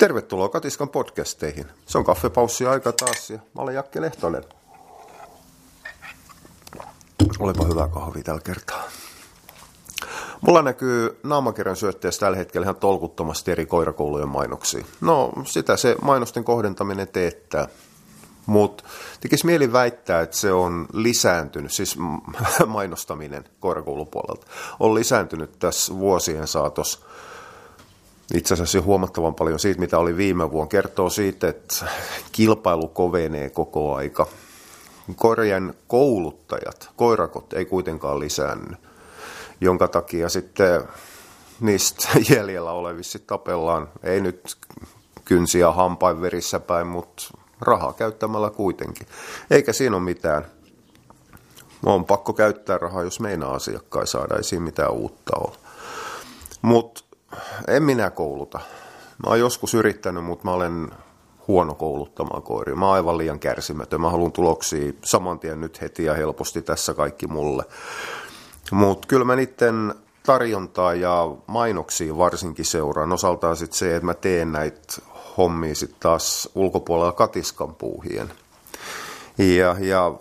Tervetuloa Katiskan podcasteihin. Se on kaffepaussi aika taas ja mä olen Jakke Lehtonen. Olepa hyvä kahvi tällä kertaa. Mulla näkyy naamakirjan syötteessä tällä hetkellä ihan tolkuttomasti eri koirakoulujen mainoksia. No, sitä se mainosten kohdentaminen teettää. Mutta tekisi mieli väittää, että se on lisääntynyt, siis mainostaminen koirakoulupuolelta, on lisääntynyt tässä vuosien saatossa itse asiassa jo huomattavan paljon siitä, mitä oli viime vuonna. Kertoo siitä, että kilpailu kovenee koko aika. Korjan kouluttajat, koirakot ei kuitenkaan lisäänny, jonka takia sitten niistä jäljellä olevissa tapellaan, ei nyt kynsiä hampain verissä päin, mutta rahaa käyttämällä kuitenkin. Eikä siinä ole mitään. On pakko käyttää rahaa, jos meinaa asiakkaai saada, ei siinä mitään uutta ole. Mutta en minä kouluta. Mä oon joskus yrittänyt, mutta mä olen huono kouluttamaan koiria. Mä oon aivan liian kärsimätön. Mä haluan tuloksia saman tien nyt heti ja helposti tässä kaikki mulle. Mutta kyllä mä niiden tarjontaa ja mainoksia varsinkin seuraan. Osaltaan sitten se, että mä teen näitä hommia sitten taas ulkopuolella katiskan puuhien. Ja, ja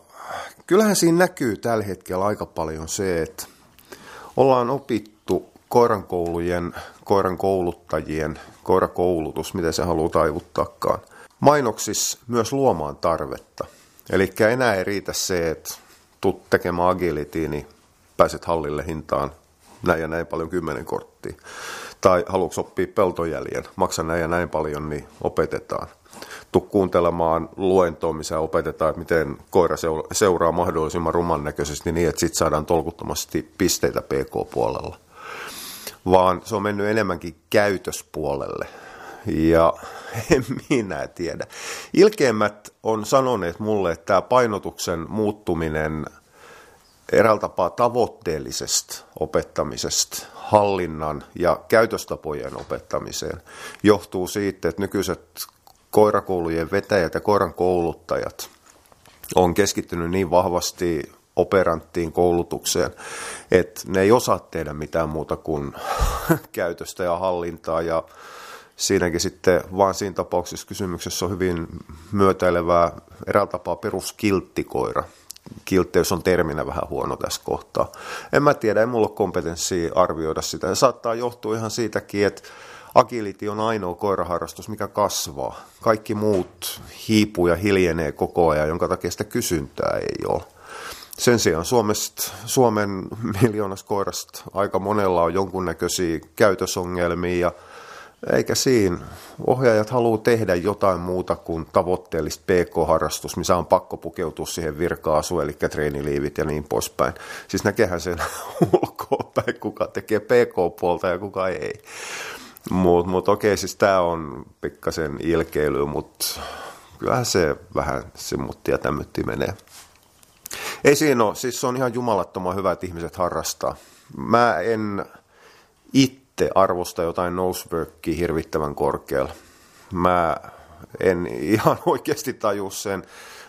kyllähän siinä näkyy tällä hetkellä aika paljon se, että ollaan opittu koirankoulujen, koiran kouluttajien, koirakoulutus, miten se haluaa taivuttaakaan. Mainoksissa myös luomaan tarvetta. Eli enää ei riitä se, että tuut tekemään agility, niin pääset hallille hintaan näin ja näin paljon kymmenen korttia. Tai haluatko oppia peltojäljen, maksa näin ja näin paljon, niin opetetaan. Tuu kuuntelemaan luentoa, missä opetetaan, että miten koira seuraa mahdollisimman ruman näköisesti niin, että sitten saadaan tolkuttomasti pisteitä PK-puolella vaan se on mennyt enemmänkin käytöspuolelle. Ja en minä tiedä. Ilkeimmät on sanoneet mulle, että tämä painotuksen muuttuminen eräällä tapaa tavoitteellisesta opettamisesta hallinnan ja käytöstapojen opettamiseen johtuu siitä, että nykyiset koirakoulujen vetäjät ja koiran kouluttajat on keskittynyt niin vahvasti operanttiin koulutukseen, että ne ei osaa tehdä mitään muuta kuin käytöstä ja hallintaa ja siinäkin sitten vaan siinä tapauksessa kysymyksessä on hyvin myötäilevää eräällä tapaa peruskilttikoira. Kiltteys on terminä vähän huono tässä kohtaa. En mä tiedä, ei mulla ole kompetenssia arvioida sitä. Se saattaa johtua ihan siitäkin, että agility on ainoa koiraharrastus, mikä kasvaa. Kaikki muut hiipuu ja hiljenee koko ajan, jonka takia sitä kysyntää ei ole. Sen sijaan Suomesta, Suomen miljoonasta koirasta aika monella on jonkunnäköisiä käytösongelmia ja eikä siinä. Ohjaajat haluaa tehdä jotain muuta kuin tavoitteellista PK-harrastus, missä on pakko pukeutua siihen virka-asu, eli treeniliivit ja niin poispäin. Siis näkehän sen ulkoa päin, kuka tekee PK-puolta ja kuka ei. Mutta mut okei, siis tämä on pikkasen ilkeily, mutta kyllähän se vähän se mutti ja tämmötti menee. Ei siinä ole. Siis se on ihan jumalattoman hyvä, että ihmiset harrastaa. Mä en itse arvosta jotain noseworkia hirvittävän korkealla. Mä en ihan oikeasti taju sen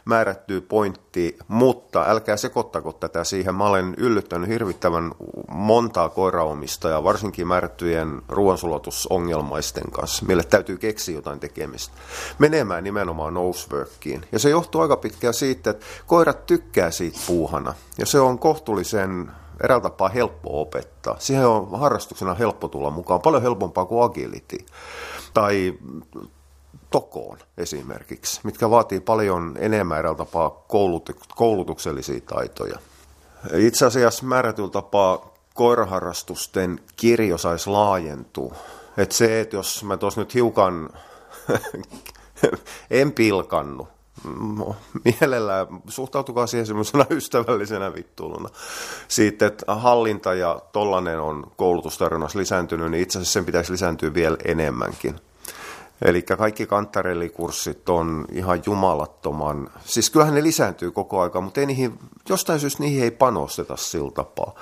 määrättyä pointti, mutta älkää sekoittako tätä siihen. Mä olen yllyttänyt hirvittävän montaa koiraomistajaa, varsinkin määrättyjen ruoansulatusongelmaisten kanssa, mille täytyy keksiä jotain tekemistä, menemään nimenomaan noseworkiin. Ja se johtuu aika pitkään siitä, että koirat tykkää siitä puuhana, ja se on kohtuullisen eräällä tapaa helppo opettaa. Siihen on harrastuksena helppo tulla mukaan, paljon helpompaa kuin agility. Tai tokoon esimerkiksi, mitkä vaatii paljon enemmän eräällä tapaa koulutuksellisia taitoja. Itse asiassa määrätyllä tapaa koiraharrastusten kirjo saisi laajentua. Että se, että jos mä tuossa nyt hiukan en pilkannu, no, mielellään suhtautukaa siihen semmoisena ystävällisenä vittuuluna. Siitä, että hallinta ja tollanen on koulutustarjonnassa lisääntynyt, niin itse asiassa sen pitäisi lisääntyä vielä enemmänkin. Eli kaikki kanttarellikurssit on ihan jumalattoman, siis kyllähän ne lisääntyy koko aika, mutta ei niihin, jostain syystä niihin ei panosteta sillä tapaa.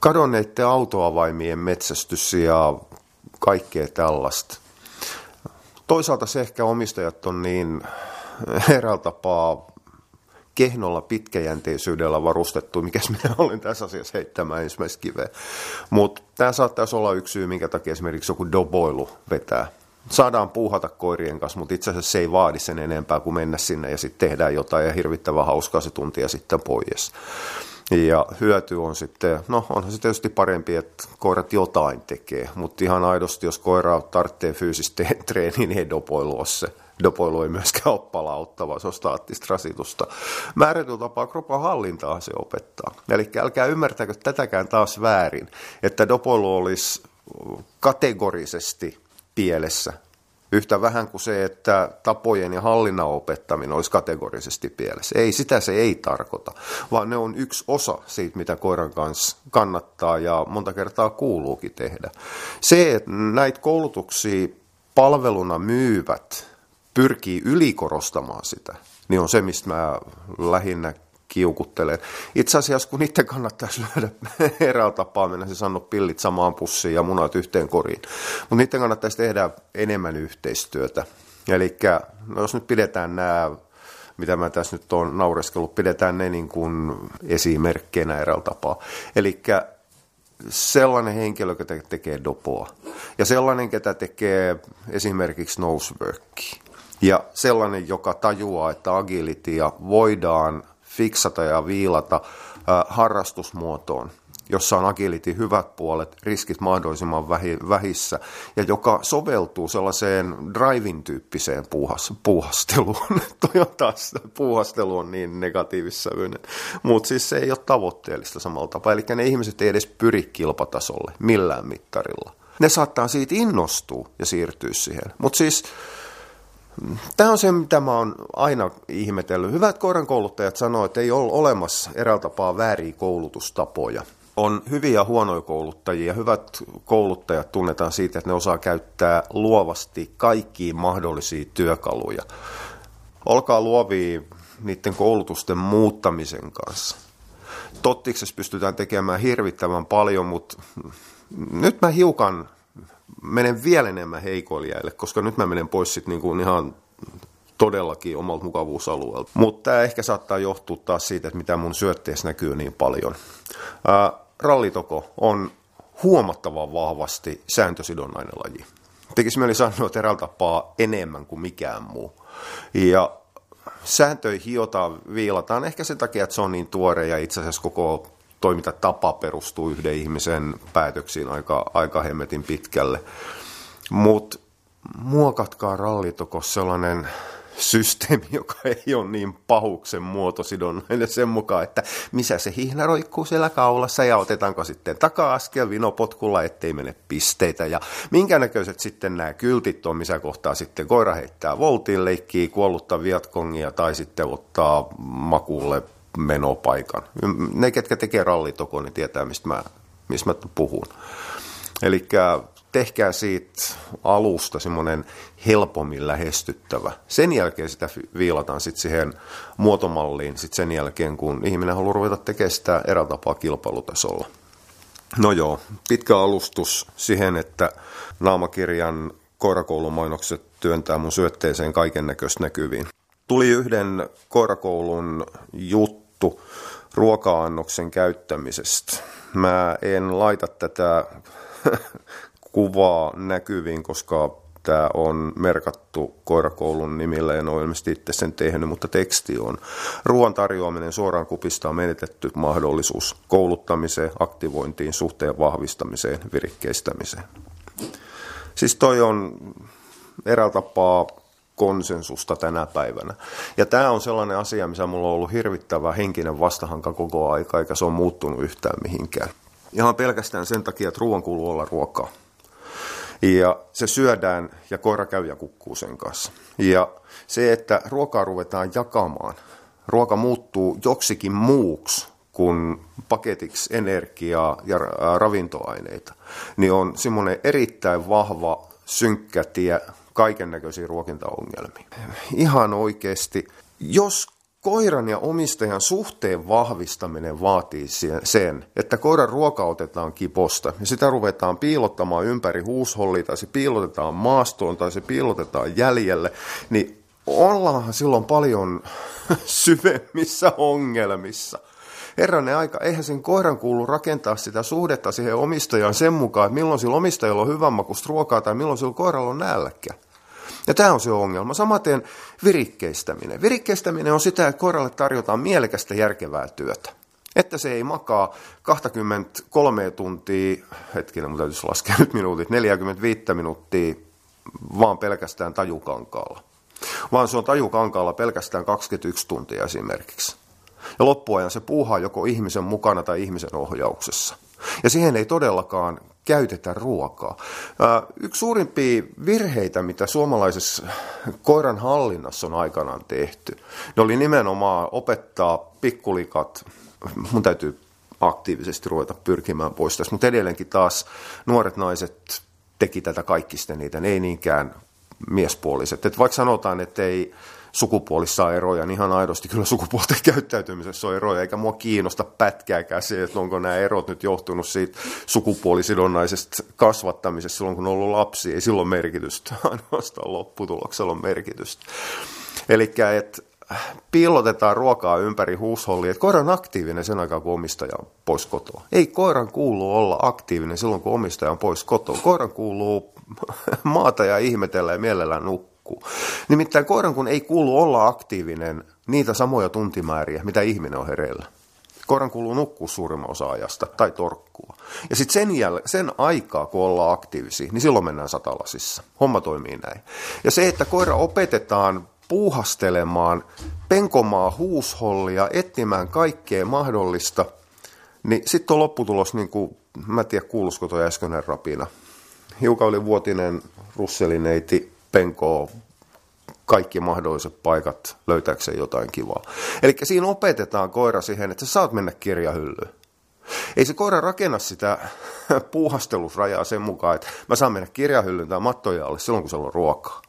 Kadonneiden autoavaimien metsästys ja kaikkea tällaista. Toisaalta se ehkä omistajat on niin eräällä tapaa kehnolla pitkäjänteisyydellä varustettu, mikä minä olen tässä asiassa heittämään ensimmäistä kiveä. Mutta tämä saattaisi olla yksi syy, minkä takia esimerkiksi joku doboilu vetää saadaan puuhata koirien kanssa, mutta itse asiassa se ei vaadi sen enempää kuin mennä sinne ja sitten tehdään jotain ja hirvittävän hauskaa se tuntia sitten pois. Ja hyöty on sitten, no onhan se tietysti parempi, että koirat jotain tekee, mutta ihan aidosti, jos koira tarvitsee fyysistä treeniä, niin ei dopoilu ole se. Dopoilu ei myöskään ole palauttava, se on staattista rasitusta. Määrätyllä tapaa kropan hallintaa se opettaa. Eli älkää ymmärtäkö tätäkään taas väärin, että dopoilu olisi kategorisesti pielessä yhtä vähän kuin se, että tapojen ja hallinnan opettaminen olisi kategorisesti pielessä. Ei, sitä se ei tarkoita, vaan ne on yksi osa siitä, mitä koiran kanssa kannattaa ja monta kertaa kuuluukin tehdä. Se, että näitä koulutuksia palveluna myyvät pyrkii ylikorostamaan sitä, niin on se, mistä mä lähinnä kiukuttelen. Itse asiassa kun itse kannattaisi lyödä eräällä tapaa mennä se sanoo pillit samaan pussiin ja munat yhteen koriin. Mutta niiden kannattaisi tehdä enemmän yhteistyötä. Eli no jos nyt pidetään nämä mitä mä tässä nyt on naureskellut, pidetään ne niin kuin esimerkkeinä eräällä tapaa. Eli sellainen henkilö, joka tekee dopoa, ja sellainen, ketä tekee esimerkiksi noseworkia, ja sellainen, joka tajuaa, että agilitia voidaan fiksata ja viilata harrastusmuotoon, jossa on agility hyvät puolet, riskit mahdollisimman vähissä, ja joka soveltuu sellaiseen driving-tyyppiseen puuhas, puuhasteluun. Toi on taas, puuhastelu on niin negatiivissävyinen. Mutta siis se ei ole tavoitteellista samalla tapaa. Eli ne ihmiset ei edes pyri kilpatasolle millään mittarilla. Ne saattaa siitä innostua ja siirtyä siihen. Mutta siis Tämä on se, mitä mä oon aina ihmetellyt. Hyvät koiran kouluttajat sanoo, että ei ole olemassa eräällä tapaa vääriä koulutustapoja. On hyviä ja huonoja kouluttajia. Hyvät kouluttajat tunnetaan siitä, että ne osaa käyttää luovasti kaikkia mahdollisia työkaluja. Olkaa luovia niiden koulutusten muuttamisen kanssa. Tottiksessa pystytään tekemään hirvittävän paljon, mutta nyt mä hiukan menen vielä enemmän heikoilijaille, koska nyt mä menen pois sit niinku ihan todellakin omalta mukavuusalueelta. Mutta tämä ehkä saattaa johtua taas siitä, että mitä mun syötteessä näkyy niin paljon. Ää, rallitoko on huomattavan vahvasti sääntösidonnainen laji. Tekisi mieli sanoa, että eräällä tapaa enemmän kuin mikään muu. Ja sääntöjä hiotaan, viilataan ehkä sen takia, että se on niin tuore ja itse asiassa koko toimintatapa perustuu yhden ihmisen päätöksiin aika, aika hemmetin pitkälle. Mutta muokatkaa rallitoko sellainen systeemi, joka ei ole niin pahuksen muotosidonnainen sen mukaan, että missä se hihna roikkuu siellä kaulassa ja otetaanko sitten taka-askel vinopotkulla, ettei mene pisteitä ja minkä näköiset sitten nämä kyltit on, missä kohtaa sitten koira heittää voltiin, leikkii kuollutta viatkongia tai sitten ottaa makuulle menopaikan. Ne, ketkä tekee rallitoko, niin tietää, mistä mä, mistä mä puhun. Eli tehkää siitä alusta semmoinen helpommin lähestyttävä. Sen jälkeen sitä viilataan sitten siihen muotomalliin sit sen jälkeen, kun ihminen haluaa ruveta tekemään sitä erätapaa kilpailutasolla. No joo, pitkä alustus siihen, että naamakirjan koirakoulumainokset työntää mun syötteeseen kaiken näköistä näkyviin. Tuli yhden koirakoulun juttu, juttu ruoka-annoksen käyttämisestä. Mä en laita tätä kuvaa näkyviin, koska tämä on merkattu koirakoulun nimillä, en ole ilmeisesti itse sen tehnyt, mutta teksti on. Ruoan tarjoaminen suoraan kupista on menetetty mahdollisuus kouluttamiseen, aktivointiin, suhteen vahvistamiseen, virikkeistämiseen. Siis toi on eräällä tapaa konsensusta tänä päivänä. Ja tämä on sellainen asia, missä mulla on ollut hirvittävä henkinen vastahanka koko aika, eikä se on muuttunut yhtään mihinkään. Ihan pelkästään sen takia, että ruoan kuuluu olla ruokaa. Ja se syödään ja koira käy ja kukkuu sen kanssa. Ja se, että ruokaa ruvetaan jakamaan, ruoka muuttuu joksikin muuksi kuin paketiksi energiaa ja ravintoaineita, niin on semmoinen erittäin vahva synkkä tie kaiken näköisiä ruokintaongelmia. Ihan oikeasti, jos koiran ja omistajan suhteen vahvistaminen vaatii sen, että koiran ruoka otetaan kiposta ja sitä ruvetaan piilottamaan ympäri huushollia tai se piilotetaan maastoon tai se piilotetaan jäljelle, niin ollaanhan silloin paljon syvemmissä ongelmissa. Herranen aika, eihän sen koiran kuulu rakentaa sitä suhdetta siihen omistajaan sen mukaan, että milloin sillä omistajalla on hyvän ruokaa tai milloin sillä koiralla on nälkä. Ja tämä on se ongelma. Samaten virikkeistäminen. Virikkeistäminen on sitä, että koiralle tarjotaan mielekästä järkevää työtä. Että se ei makaa 23 tuntia, hetkinen, mun täytyisi laskea nyt minuutit, 45 minuuttia vaan pelkästään tajukankaalla. Vaan se on tajukankaalla pelkästään 21 tuntia esimerkiksi. Ja loppuajan se puuhaa joko ihmisen mukana tai ihmisen ohjauksessa. Ja siihen ei todellakaan käytetä ruokaa. Yksi suurimpia virheitä, mitä suomalaisessa koiran hallinnassa on aikanaan tehty, ne oli nimenomaan opettaa pikkulikat, mun täytyy aktiivisesti ruveta pyrkimään pois tästä, mutta edelleenkin taas nuoret naiset teki tätä kaikista niitä, ei niinkään miespuoliset. Et vaikka sanotaan, että ei sukupuolissa on eroja, niin ihan aidosti kyllä sukupuolten käyttäytymisessä on eroja, eikä mua kiinnosta pätkääkään se, että onko nämä erot nyt johtunut siitä sukupuolisidonnaisesta kasvattamisesta silloin, kun on ollut lapsi, ei silloin merkitystä, ainoastaan lopputuloksella on merkitystä. Eli että piilotetaan ruokaa ympäri huushollia, että koira on aktiivinen sen aikaa, kun omistaja on pois kotoa. Ei koiran kuulu olla aktiivinen silloin, kun omistaja on pois kotoa. Koiran kuuluu maata ja ihmetellä ja mielellään nukkuu. Nimittäin koiran kun ei kuulu olla aktiivinen niitä samoja tuntimääriä, mitä ihminen on hereillä. Koiran kuuluu nukkua suurimman osa ajasta tai torkkua. Ja sitten sen, jäl- sen aikaa, kun ollaan aktiivisia, niin silloin mennään satalasissa. Homma toimii näin. Ja se, että koira opetetaan puuhastelemaan, penkomaan huushollia, etsimään kaikkea mahdollista, niin sitten on lopputulos, niin kuin, mä en tiedä kuuluisiko tuo äskeinen rapina. Hiukan oli vuotinen russelineiti penkoo kaikki mahdolliset paikat löytääkseen jotain kivaa. Eli siinä opetetaan koira siihen, että sä saat mennä kirjahyllyyn. Ei se koira rakenna sitä puuhastelusrajaa sen mukaan, että mä saan mennä kirjahyllyyn tai mattoja alle silloin, kun siellä on ruokaa.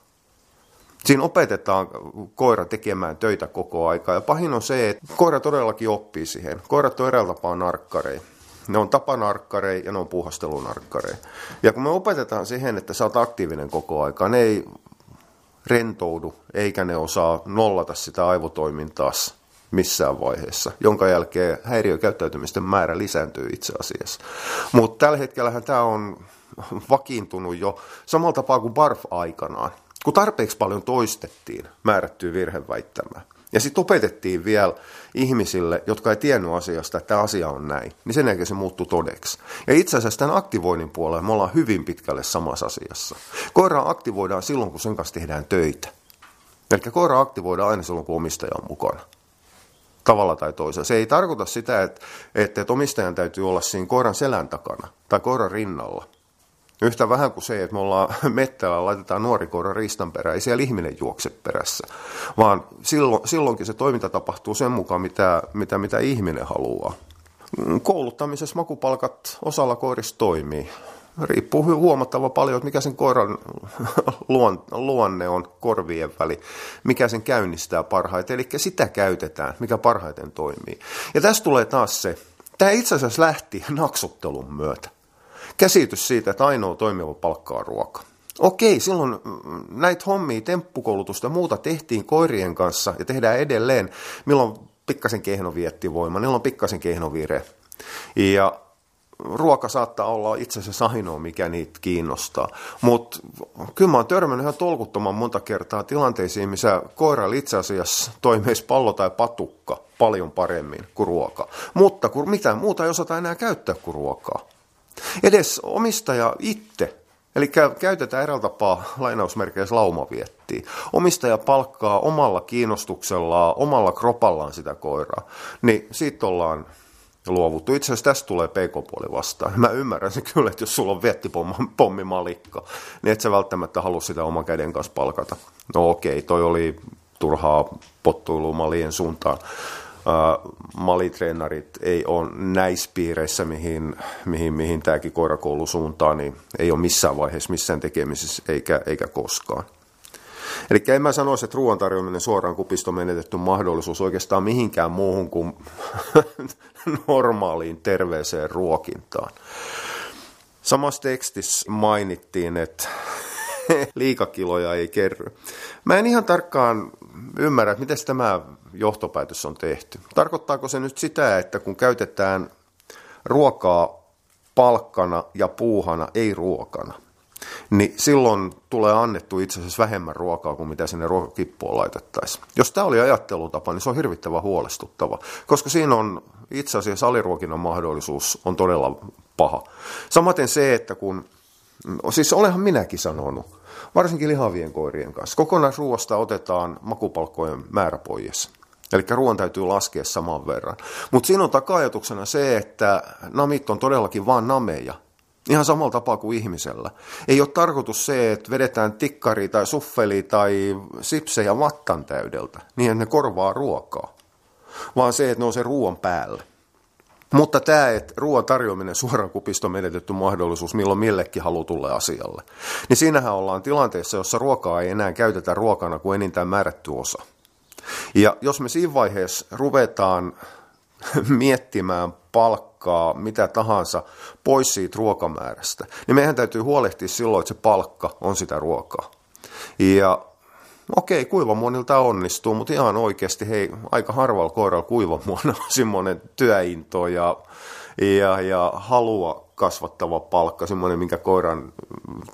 Siinä opetetaan koira tekemään töitä koko aikaa. Ja pahin on se, että koira todellakin oppii siihen. Koirat on eräällä tapaa narkkarei. Ne on tapanarkkarei ja ne on puuhastelunarkkarei. Ja kun me opetetaan siihen, että sä oot aktiivinen koko aika, ne ei rentoudu, eikä ne osaa nollata sitä aivotoimintaa missään vaiheessa, jonka jälkeen häiriökäyttäytymisten määrä lisääntyy itse asiassa. Mutta tällä hetkellä tämä on vakiintunut jo samalla tapaa kuin BARF-aikanaan kun tarpeeksi paljon toistettiin määrättyä virheväittämää, ja sitten opetettiin vielä ihmisille, jotka ei tiennyt asiasta, että tämä asia on näin, niin sen jälkeen se muuttui todeksi. Ja itse asiassa tämän aktivoinnin puolella me ollaan hyvin pitkälle samassa asiassa. Koira aktivoidaan silloin, kun sen kanssa tehdään töitä. Eli koira aktivoidaan aina silloin, kun omistaja on mukana. Tavalla tai toisella. Se ei tarkoita sitä, että, että omistajan täytyy olla siinä koiran selän takana tai koiran rinnalla Yhtä vähän kuin se, että me ollaan mettällä, laitetaan nuori koira riistan perään, ei siellä ihminen juokse perässä, vaan silloin, silloinkin se toiminta tapahtuu sen mukaan, mitä, mitä, mitä ihminen haluaa. Kouluttamisessa makupalkat osalla koirista toimii. Riippuu huomattava paljon, että mikä sen koiran luonne on korvien väli, mikä sen käynnistää parhaiten, eli sitä käytetään, mikä parhaiten toimii. Ja tässä tulee taas se, tämä itse asiassa lähti naksuttelun myötä käsitys siitä, että ainoa toimiva palkka on ruoka. Okei, silloin mm, näitä hommia, temppukoulutusta ja muuta tehtiin koirien kanssa ja tehdään edelleen, milloin pikkasen kehno vietti voima, milloin pikkasen kehno vire. Ja ruoka saattaa olla itse asiassa ainoa, mikä niitä kiinnostaa. Mutta kyllä mä oon törmännyt ihan tolkuttoman monta kertaa tilanteisiin, missä koira itse asiassa toimisi pallo tai patukka paljon paremmin kuin ruoka. Mutta kun mitään muuta ei osata enää käyttää kuin ruokaa. Edes omistaja itse, eli käytetään eräällä tapaa lainausmerkeissä laumaviettiä. Omistaja palkkaa omalla kiinnostuksellaan, omalla kropallaan sitä koiraa, niin siitä ollaan luovuttu. Itse asiassa tästä tulee pk-puoli vastaan. Mä ymmärrän se kyllä, että jos sulla on vettipommimalikka, niin et sä välttämättä halua sitä oman käden kanssa palkata. No okei, toi oli turhaa pottuilua malien suuntaan malitreenarit ei ole näissä piireissä, mihin, mihin, mihin tämäkin koirakoulu suuntaa, niin ei ole missään vaiheessa missään tekemisissä eikä, eikä koskaan. Eli en mä sanoisi, että ruoan tarjoaminen suoraan kupista on menetetty mahdollisuus oikeastaan mihinkään muuhun kuin normaaliin terveeseen ruokintaan. Samassa tekstissä mainittiin, että liikakiloja ei kerry. Mä en ihan tarkkaan ymmärrä, että miten tämä johtopäätös on tehty. Tarkoittaako se nyt sitä, että kun käytetään ruokaa palkkana ja puuhana, ei ruokana, niin silloin tulee annettu itse asiassa vähemmän ruokaa kuin mitä sinne ruokakippuun laitettaisiin. Jos tämä oli ajattelutapa, niin se on hirvittävän huolestuttava, koska siinä on itse asiassa aliruokinnan mahdollisuus on todella paha. Samaten se, että kun, siis olenhan minäkin sanonut, varsinkin lihavien koirien kanssa, kokonaisruoasta otetaan makupalkkojen määrä pois. Eli ruoan täytyy laskea saman verran. Mutta siinä on taka se, että namit on todellakin vain nameja. Ihan samalla tapaa kuin ihmisellä. Ei ole tarkoitus se, että vedetään tikkari tai suffeli tai sipsejä vattan täydeltä, niin ne korvaa ruokaa. Vaan se, että ne on se ruoan päälle. Mutta tämä, että ruoan tarjoaminen suoraan kupista on menetetty mahdollisuus, milloin millekin halu tulla asialle. Niin siinähän ollaan tilanteessa, jossa ruokaa ei enää käytetä ruokana kuin enintään määrätty osa. Ja jos me siinä vaiheessa ruvetaan miettimään palkkaa, mitä tahansa, pois siitä ruokamäärästä, niin meidän täytyy huolehtia silloin, että se palkka on sitä ruokaa. Ja okei, kuivamuonilta onnistuu, mutta ihan oikeasti, hei, aika harvalla koiralla kuivamuona on semmoinen työinto ja, ja, ja halua kasvattava palkka, semmoinen, minkä, koiran,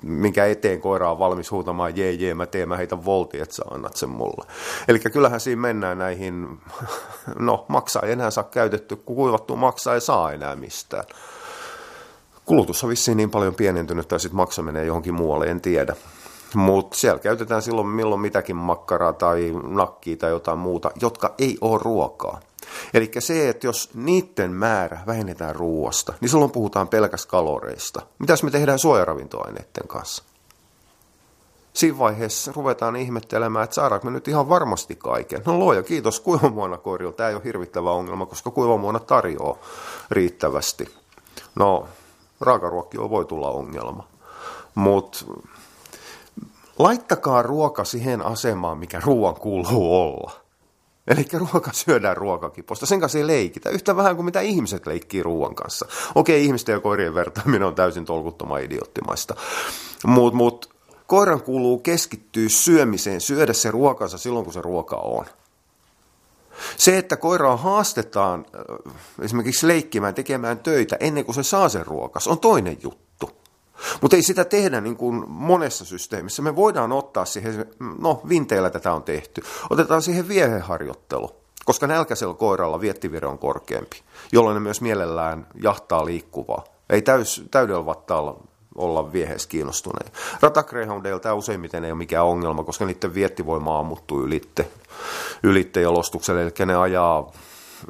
minkä eteen koira on valmis huutamaan, jee, jee, mä teen, mä heitän volti, että sä annat sen mulle. Eli kyllähän siinä mennään näihin, no maksaa ei enää saa käytetty, kun kuivattu maksaa ei saa enää mistään. Kulutus on vissiin niin paljon pienentynyt, tai sitten maksa menee johonkin muualle, en tiedä. Mutta siellä käytetään silloin milloin mitäkin makkaraa tai nakkia tai jotain muuta, jotka ei ole ruokaa. Eli se, että jos niiden määrä vähennetään ruoasta, niin silloin puhutaan pelkästä kaloreista. Mitäs me tehdään suojaravintoaineiden kanssa? Siinä vaiheessa ruvetaan ihmettelemään, että saadaanko me nyt ihan varmasti kaiken. No luoja, kiitos kuivamuona koirilla. Tämä ei ole hirvittävä ongelma, koska kuivamuona tarjoaa riittävästi. No, raakaruokkio voi tulla ongelma. Mutta laittakaa ruoka siihen asemaan, mikä ruoan kuuluu olla. Eli ruoka syödään ruokakiposta. Sen kanssa ei leikitä. Yhtä vähän kuin mitä ihmiset leikkii ruoan kanssa. Okei, ihmisten ja koirien vertaaminen on täysin tolkuttoman idioottimaista. Mutta mut, koiran kuuluu keskittyä syömiseen, syödä se ruokansa silloin, kun se ruoka on. Se, että koiraa haastetaan esimerkiksi leikkimään, tekemään töitä ennen kuin se saa sen ruokas, on toinen juttu. Mutta ei sitä tehdä niin kuin monessa systeemissä. Me voidaan ottaa siihen, no vinteillä tätä on tehty, otetaan siihen vieheharjoittelu, koska nälkäisellä koiralla viettivire on korkeampi, jolloin ne myös mielellään jahtaa liikkuvaa. Ei täys, täydellä vattaalla olla vieheessä kiinnostuneita. Ratagreyhoundeilla tämä useimmiten ei ole mikään ongelma, koska niiden viettivoima ammuttuu ylitte, ylitte jalostukselle, eli ne ajaa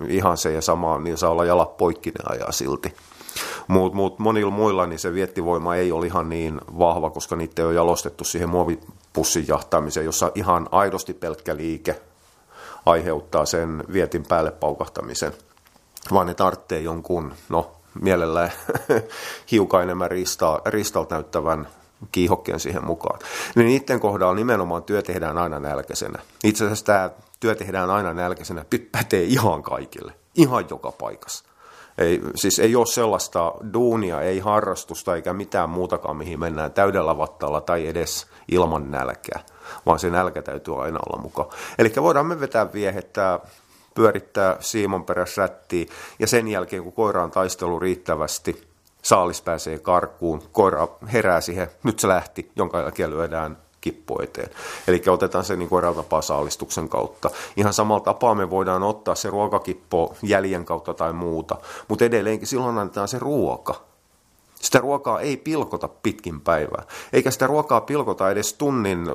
ihan se ja samaan, niin saa olla jalat poikki, ne ajaa silti. Mutta mut monilla muilla niin se viettivoima ei ole ihan niin vahva, koska niitä ei ole jalostettu siihen muovipussin jahtaamiseen, jossa ihan aidosti pelkkä liike aiheuttaa sen vietin päälle paukahtamisen, vaan ne tarvitsee jonkun, no mielellään hiukan enemmän ristaa, ristalta näyttävän kiihokkeen siihen mukaan. Niin niiden kohdalla nimenomaan työ tehdään aina nälkäisenä. Itse asiassa tämä työ tehdään aina nälkäisenä, pätee ihan kaikille, ihan joka paikassa. Ei, siis ei ole sellaista duunia, ei harrastusta eikä mitään muutakaan, mihin mennään täydellä vattalla tai edes ilman nälkää, vaan se nälkä täytyy aina olla mukaan. Eli voidaan me vetää viehettä, pyörittää siimon perässä rättiin ja sen jälkeen, kun koira on taistelu riittävästi, saalis pääsee karkuun, koira herää siihen, nyt se lähti, jonka jälkeen lyödään kippu eteen. Eli otetaan se niin kuin tapaa saalistuksen kautta. Ihan samalla tapaa me voidaan ottaa se ruokakippo jäljen kautta tai muuta, mutta edelleenkin silloin annetaan se ruoka. Sitä ruokaa ei pilkota pitkin päivää, eikä sitä ruokaa pilkota edes tunnin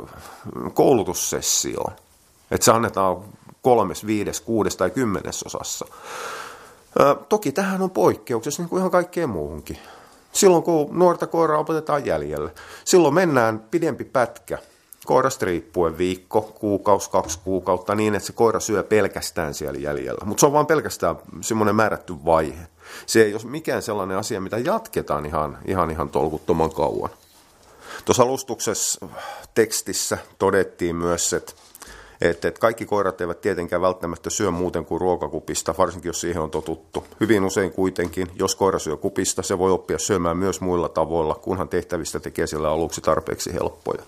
koulutussessioon. Että se annetaan kolmes, viides, kuudes tai kymmenesosassa. toki tähän on poikkeuksessa niin kuin ihan kaikkeen muuhunkin. Silloin kun nuorta koiraa opetetaan jäljelle, silloin mennään pidempi pätkä, koirasta riippuen viikko, kuukausi, kaksi kuukautta, niin että se koira syö pelkästään siellä jäljellä. Mutta se on vain pelkästään semmoinen määrätty vaihe. Se ei ole mikään sellainen asia, mitä jatketaan ihan, ihan, ihan tolkuttoman kauan. Tuossa alustuksessa tekstissä todettiin myös, että että, että kaikki koirat eivät tietenkään välttämättä syö muuten kuin ruokakupista, varsinkin jos siihen on totuttu. Hyvin usein kuitenkin, jos koira syö kupista, se voi oppia syömään myös muilla tavoilla, kunhan tehtävistä tekee sillä aluksi tarpeeksi helppoja.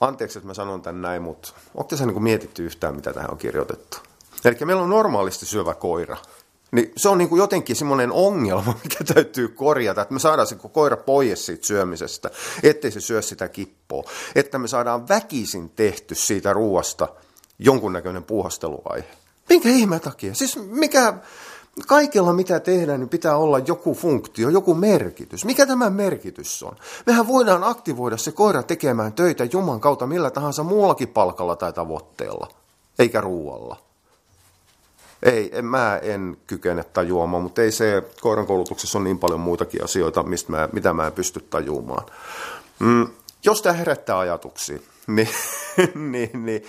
anteeksi, että mä sanon tämän näin, mutta onko tässä niin mietitty yhtään, mitä tähän on kirjoitettu? Eli meillä on normaalisti syövä koira. Niin se on niin kuin jotenkin semmoinen ongelma, mikä täytyy korjata, että me saadaan se koira pois siitä syömisestä, ettei se syö sitä kippoa. Että me saadaan väkisin tehty siitä ruoasta jonkunnäköinen puuhasteluaihe. Minkä ihme takia? Siis mikä, kaikella mitä tehdään, niin pitää olla joku funktio, joku merkitys. Mikä tämä merkitys on? Mehän voidaan aktivoida se koira tekemään töitä Juman kautta millä tahansa muullakin palkalla tai tavoitteella, eikä ruualla. Ei, en, mä en kykene tajuamaan, mutta ei se koiran koulutuksessa on niin paljon muitakin asioita, mistä mä, mitä mä en pysty tajuamaan. Mm, jos tämä herättää ajatuksia, niin, niin, niin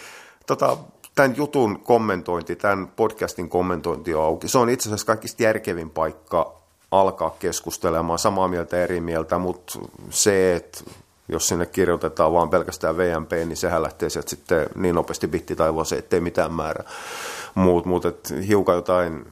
tota, tämän jutun kommentointi, tämän podcastin kommentointi on auki. Se on itse asiassa kaikista järkevin paikka alkaa keskustelemaan samaa mieltä eri mieltä, mutta se, että jos sinne kirjoitetaan vaan pelkästään VMP, niin sehän lähtee sieltä sitten niin nopeasti bittitaivaaseen, ettei mitään määrä. Muut, mutta hiukan jotain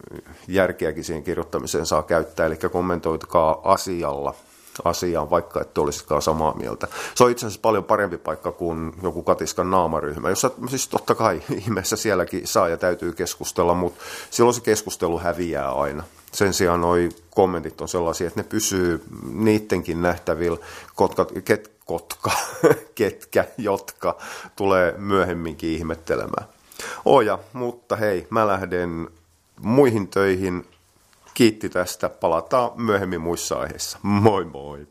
järkeäkin siihen kirjoittamiseen saa käyttää, eli kommentoitukaa asialla asiaan, vaikka et olisikaan samaa mieltä. Se on itse asiassa paljon parempi paikka kuin joku katiskan naamaryhmä, jossa siis totta kai ihmeessä sielläkin saa ja täytyy keskustella, mutta silloin se keskustelu häviää aina. Sen sijaan noi kommentit on sellaisia, että ne pysyy niidenkin nähtävillä, kotka, ket, kotka, ketkä, jotka tulee myöhemminkin ihmettelemään. Oja, mutta hei, mä lähden muihin töihin. Kiitti tästä. Palataan myöhemmin muissa aiheissa. Moi moi!